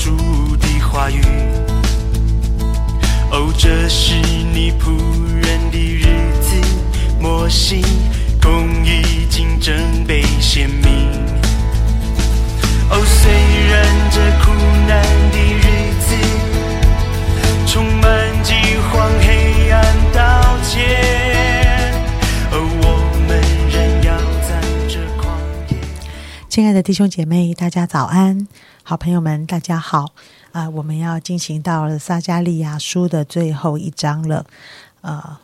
主的话语。哦，这是你仆人的日子，莫西公义经正被显明。哦，虽然这苦难亲爱的弟兄姐妹，大家早安！好朋友们，大家好！啊、我们要进行到了撒加利亚书的最后一章了，呃，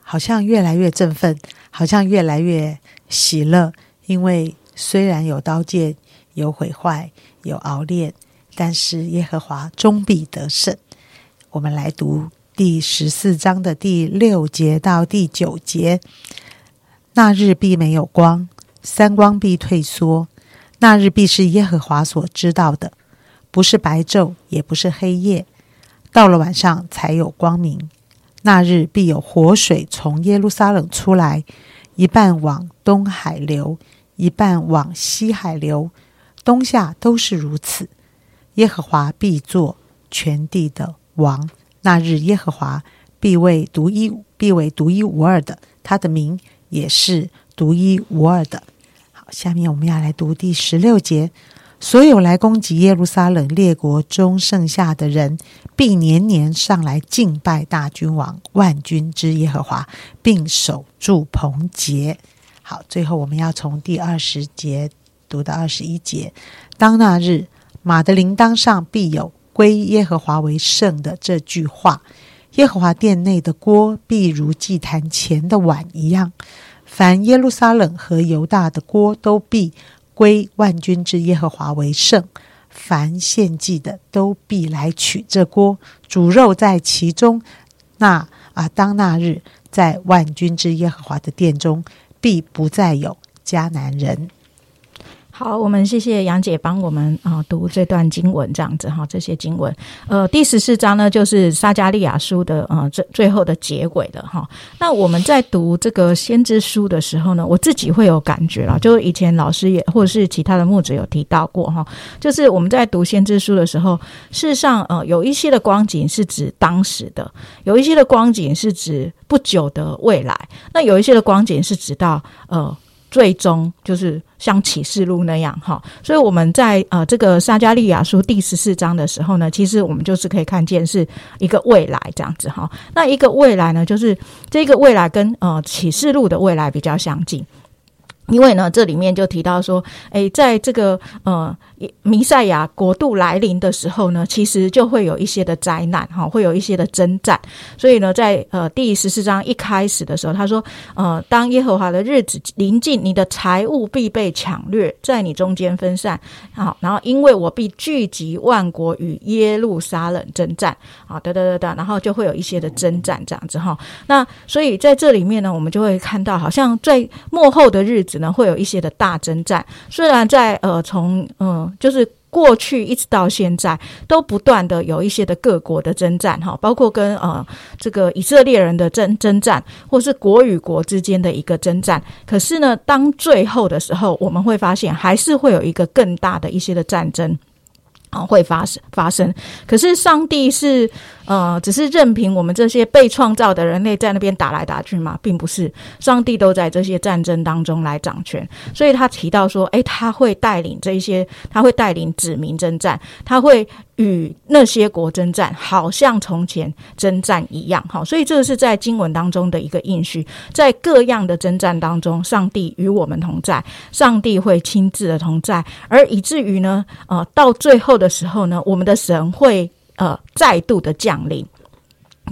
好像越来越振奋，好像越来越喜乐，因为虽然有刀剑、有毁坏、有熬炼，但是耶和华终必得胜。我们来读第十四章的第六节到第九节。那日必没有光，三光必退缩。那日必是耶和华所知道的，不是白昼，也不是黑夜。到了晚上才有光明。那日必有活水从耶路撒冷出来，一半往东海流，一半往西海流，冬夏都是如此。耶和华必做全地的王。那日耶和华必为独一必为独一无二的，他的名也是独一无二的。下面我们要来读第十六节。所有来攻击耶路撒冷列国中剩下的人，必年年上来敬拜大君王万军之耶和华，并守住棚节。好，最后我们要从第二十节读到二十一节。当那日，马的铃铛上必有归耶和华为圣的这句话。耶和华殿内的锅必如祭坛前的碗一样，凡耶路撒冷和犹大的锅都必归万军之耶和华为圣。凡献祭的都必来取这锅，煮肉在其中。那啊，当那日，在万军之耶和华的殿中，必不再有迦南人。好，我们谢谢杨姐帮我们啊、读这段经文，这样子哈，这些经文，呃，第十四章呢就是撒加利亚书的呃最最后的结尾了哈。那我们在读这个先知书的时候呢，我自己会有感觉了，就是以前老师也或者是其他的牧者有提到过哈，就是我们在读先知书的时候，事实上呃有一些的光景是指当时的，有一些的光景是指不久的未来，那有一些的光景是指到呃。最终就是像启示录那样哈，所以我们在呃这个撒加利亚书第十四章的时候呢，其实我们就是可以看见是一个未来这样子哈。那一个未来呢，就是这个未来跟呃启示录的未来比较相近。因为呢，这里面就提到说，诶，在这个呃弥赛亚国度来临的时候呢，其实就会有一些的灾难哈，会有一些的征战。所以呢，在呃第十四章一开始的时候，他说，呃，当耶和华的日子临近，你的财物必被抢掠，在你中间分散。好，然后因为我必聚集万国与耶路撒冷征战，好，哒哒哒哒，然后就会有一些的征战这样子哈。那所以在这里面呢，我们就会看到，好像在幕后的日子呢，会有一些的大征战。虽然在呃从嗯、就是。过去一直到现在，都不断的有一些的各国的征战哈，包括跟呃这个以色列人的征征战，或是国与国之间的一个征战。可是呢，当最后的时候，我们会发现还是会有一个更大的一些的战争。啊，会发生发生，可是上帝是呃，只是任凭我们这些被创造的人类在那边打来打去嘛，并不是。上帝都在这些战争当中来掌权，所以他提到说，诶，他会带领这一些，他会带领子民征战，他会与那些国征战，好像从前征战一样，好，所以这个是在经文当中的一个应许，在各样的征战当中，上帝与我们同在，上帝会亲自的同在，而以至于呢，呃，到最后的时候呢，我们的神会呃再度的降临。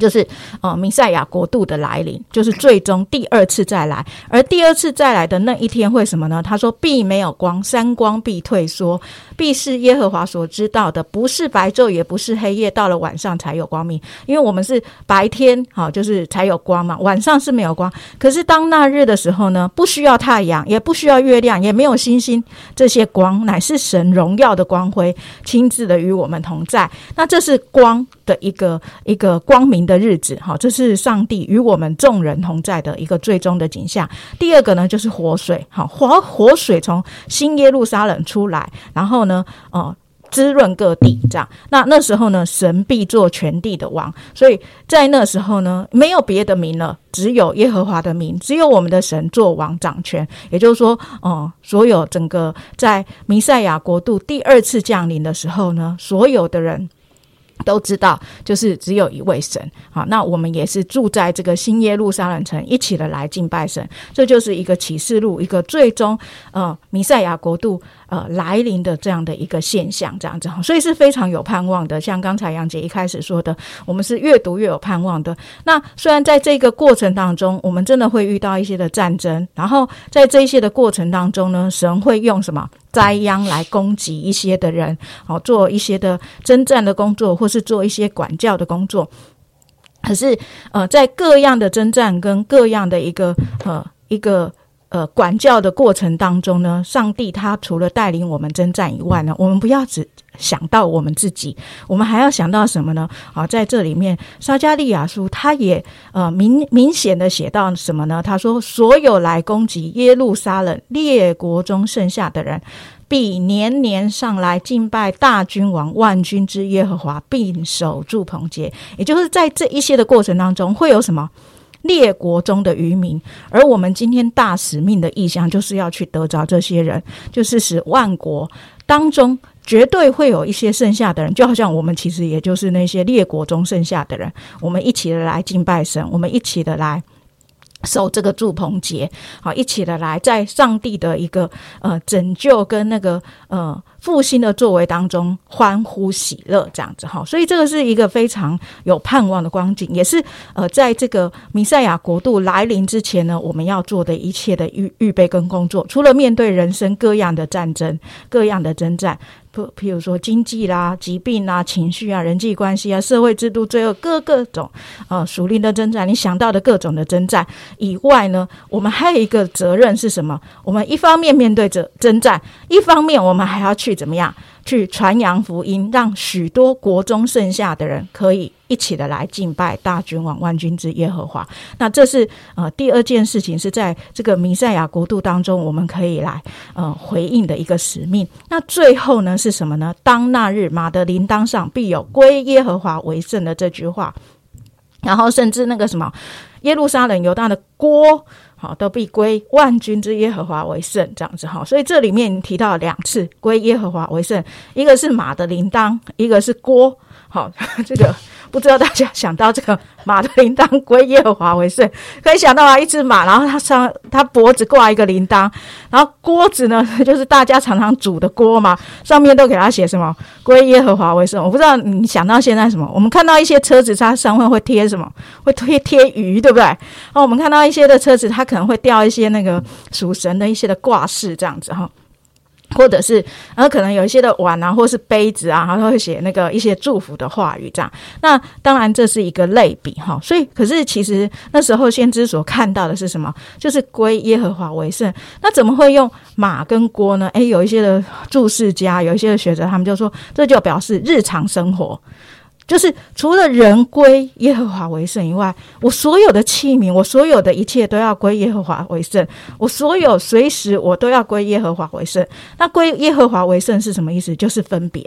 就是呃弥赛亚国度的来临，就是最终第二次再来，而第二次再来的那一天会什么呢？他说必没有光，三光必退缩，必是耶和华所知道的，不是白昼，也不是黑夜，到了晚上才有光明。因为我们是白天，好、就是才有光嘛，晚上是没有光。可是当那日的时候呢，不需要太阳，也不需要月亮，也没有星星，这些光乃是神荣耀的光辉，亲自的与我们同在。那这是光的一个一个光明的日子，哈，这是上帝与我们众人同在的一个最终的景象。第二个呢，就是活水，好，活活水从新耶路撒冷出来，然后呢，哦。滋润各地，这样。那那时候呢，神必做全地的王，所以在那时候呢，没有别的名了，只有耶和华的名，只有我们的神做王掌权。也就是说，哦，所有整个在弥赛亚国度第二次降临的时候呢，所有的人。都知道，就是只有一位神。好，那我们也是住在这个新耶路撒冷城，一起的来敬拜神。这就是一个启示录，一个最终呃弥赛亚国度呃来临的这样的一个现象，这样子。所以是非常有盼望的。像刚才杨姐一开始说的，我们是越读越有盼望的。那虽然在这个过程当中，我们真的会遇到一些的战争，然后在这些的过程当中呢，神会用什么？灾殃来攻击一些的人，哦做一些的征战的工作，或是做一些管教的工作。可是，呃，在各样的征战跟各样的一个呃一个。呃，管教的过程当中呢，上帝他除了带领我们征战以外呢，我们不要只想到我们自己，我们还要想到什么呢？啊，在这里面，撒加利亚书他也呃明明显的写到什么呢？他说，所有来攻击耶路撒冷列国中剩下的人，必年年上来敬拜大君王万军之耶和华，并守住棚节。也就是在这一些的过程当中，会有什么？列国中的渔民，而我们今天大使命的意向，就是要去得着这些人，就是使万国当中绝对会有一些剩下的人，就好像我们其实也就是那些列国中剩下的人，我们一起的来敬拜神，我们一起的来。守这个祝棚节，好，一起的来，在上帝的一个呃拯救跟那个呃复兴的作为当中欢呼喜乐，这样子哈，所以这个是一个非常有盼望的光景，也是呃在这个弥赛亚国度来临之前呢，我们要做的一切的预预备跟工作，除了面对人生各样的战争、各样的征战。不，譬如说经济啦、疾病啦、情绪啊、人际关系啊、社会制度，最后各各种啊属灵的征战，你想到的各种的征战以外呢，我们还有一个责任是什么？我们一方面面对着征战，一方面我们还要去怎么样？去传扬福音，让许多国中剩下的人可以一起的来敬拜大君王万军之耶和华。那这是呃第二件事情，是在这个弥赛亚国度当中，我们可以来呃回应的一个使命。那最后呢是什么呢？当那日马的铃铛上必有归耶和华为圣的这句话，然后甚至那个什么耶路撒冷犹大的锅。好，都必归万军之耶和华为圣，这样子哈。所以这里面提到两次归耶和华为圣，一个是马的铃铛，一个是锅。好，这个。不知道大家想到这个马的铃铛归耶和华为圣，可以想到啊，一只马，然后它上它脖子挂一个铃铛，然后锅子呢，就是大家常常煮的锅嘛，上面都给它写什么归耶和华为圣。我不知道你想到现在什么？我们看到一些车子它上面会贴什么？会贴贴鱼，对不对？然后我们看到一些的车子，它可能会吊一些那个属神的一些的挂饰，这样子哈。或者是，然后可能有一些的碗啊，或是杯子啊，然后会写那个一些祝福的话语，这样。那当然这是一个类比哈。所以，可是其实那时候先知所看到的是什么？就是归耶和华为圣。那怎么会用马跟锅呢？诶，有一些的注释家，有一些的学者，他们就说，这就表示日常生活。就是除了人归耶和华为圣以外，我所有的器皿，我所有的一切都要归耶和华为圣。我所有随时我都要归耶和华为圣。那归耶和华为圣是什么意思？就是分别。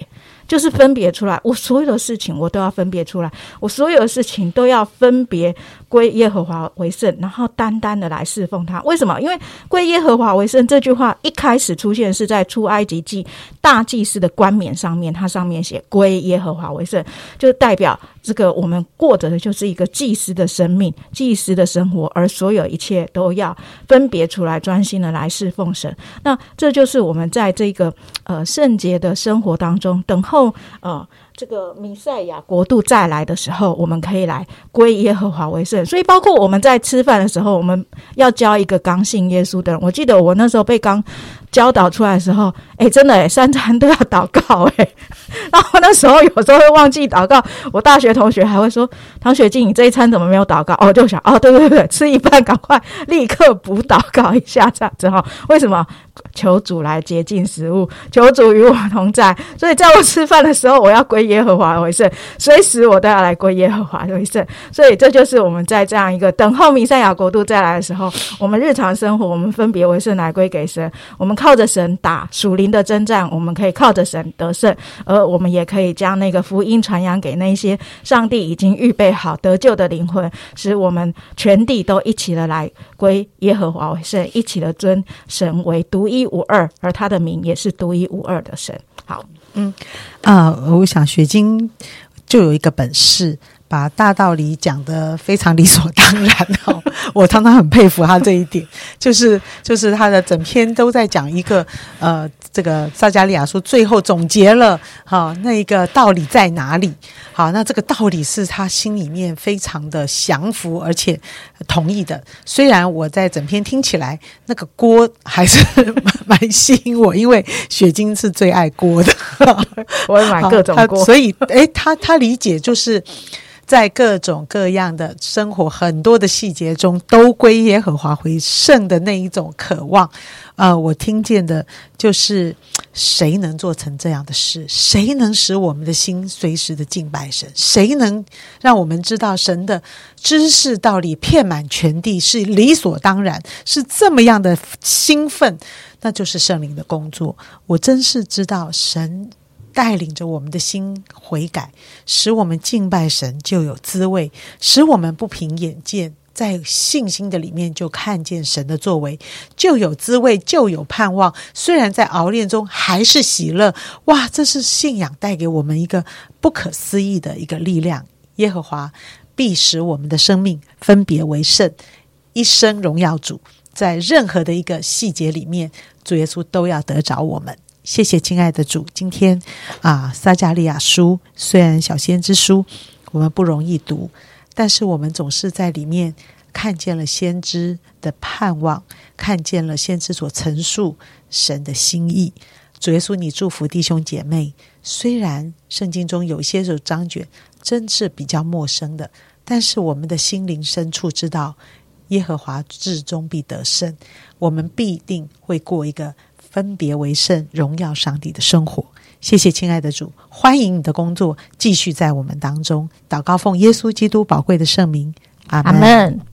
就是分别出来，我所有的事情我都要分别出来，我所有的事情都要分别归耶和华为圣，然后单单的来侍奉他。为什么？因为归耶和华为圣这句话一开始出现是在出埃及记大祭司的冠冕上面，它上面写归耶和华为圣，就代表这个我们过着的就是一个祭司的生命、祭司的生活，而所有一切都要分别出来，专心的来侍奉神。那这就是我们在这个呃圣洁的生活当中等。候，呃，这个弥赛亚国度再来的时候，我们可以来归耶和华为圣。所以，包括我们在吃饭的时候，我们要教一个刚信耶稣的人。我记得我那时候被刚教导出来的时候，哎，真的，哎，三餐都要祷告，哎。然后那时候有时候会忘记祷告，我大学同学还会说：“唐雪静，你这一餐怎么没有祷告？”哦，就想，哦，对对对，吃一半赶快立刻补祷告一下，这样子哈。为什么？求主来洁净食物，求主与我同在。所以在我吃饭的时候，我要归耶和华为圣，随时我都要来归耶和华为圣。所以这就是我们在这样一个等候弥赛亚国度再来的时候，我们日常生活我们分别为圣来归给神，我们靠着神打属灵的征战，我们可以靠着神得胜，而我们也可以将那个福音传扬给那些上帝已经预备好得救的灵魂，使我们全地都一起的来归耶和华为圣，一起的尊神为都独一无二，而他的名也是独一无二的神。好，嗯啊，我想学经就有一个本事。把大道理讲得非常理所当然哦，我常常很佩服他这一点，就是就是他的整篇都在讲一个呃，这个撒加利亚书最后总结了哈，那一个道理在哪里？好，那这个道理是他心里面非常的降服而且同意的。虽然我在整篇听起来那个锅还是 蛮吸引我，因为雪晶是最爱锅的，我会买各种锅，所以哎，他他理解就是。在各种各样的生活很多的细节中，都归耶和华为圣的那一种渴望，呃，我听见的就是谁能做成这样的事？谁能使我们的心随时的敬拜神？谁能让我们知道神的知识道理遍满全地是理所当然？是这么样的兴奋？那就是圣灵的工作。我真是知道神。带领着我们的心悔改，使我们敬拜神就有滋味；使我们不凭眼见，在信心的里面就看见神的作为，就有滋味，就有盼望。虽然在熬炼中，还是喜乐。哇，这是信仰带给我们一个不可思议的一个力量。耶和华必使我们的生命分别为圣，一生荣耀主。在任何的一个细节里面，主耶稣都要得着我们。谢谢亲爱的主，今天啊，撒加利亚书虽然小先知书我们不容易读，但是我们总是在里面看见了先知的盼望，看见了先知所陈述神的心意。主耶稣，你祝福弟兄姐妹。虽然圣经中有一些首章卷真是比较陌生的，但是我们的心灵深处知道，耶和华至终必得胜，我们必定会过一个。分别为圣，荣耀上帝的生活。谢谢，亲爱的主，欢迎你的工作继续在我们当中。祷告奉耶稣基督宝贵的圣名，阿门。